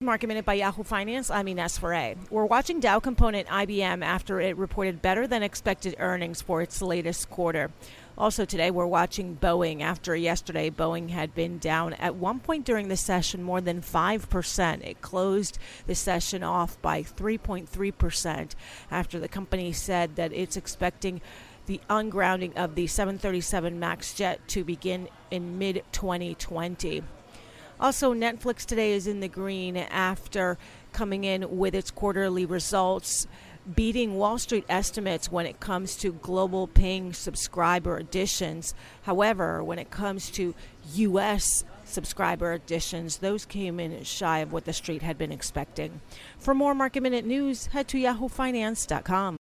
Market Minute by Yahoo Finance. I'm Ines Ferre. We're watching Dow component IBM after it reported better than expected earnings for its latest quarter. Also today, we're watching Boeing after yesterday Boeing had been down at one point during the session more than 5%. It closed the session off by 3.3% after the company said that it's expecting the ungrounding of the 737 MAX jet to begin in mid 2020. Also, Netflix today is in the green after coming in with its quarterly results, beating Wall Street estimates when it comes to global paying subscriber additions. However, when it comes to U.S. subscriber additions, those came in shy of what the street had been expecting. For more market minute news, head to yahoofinance.com.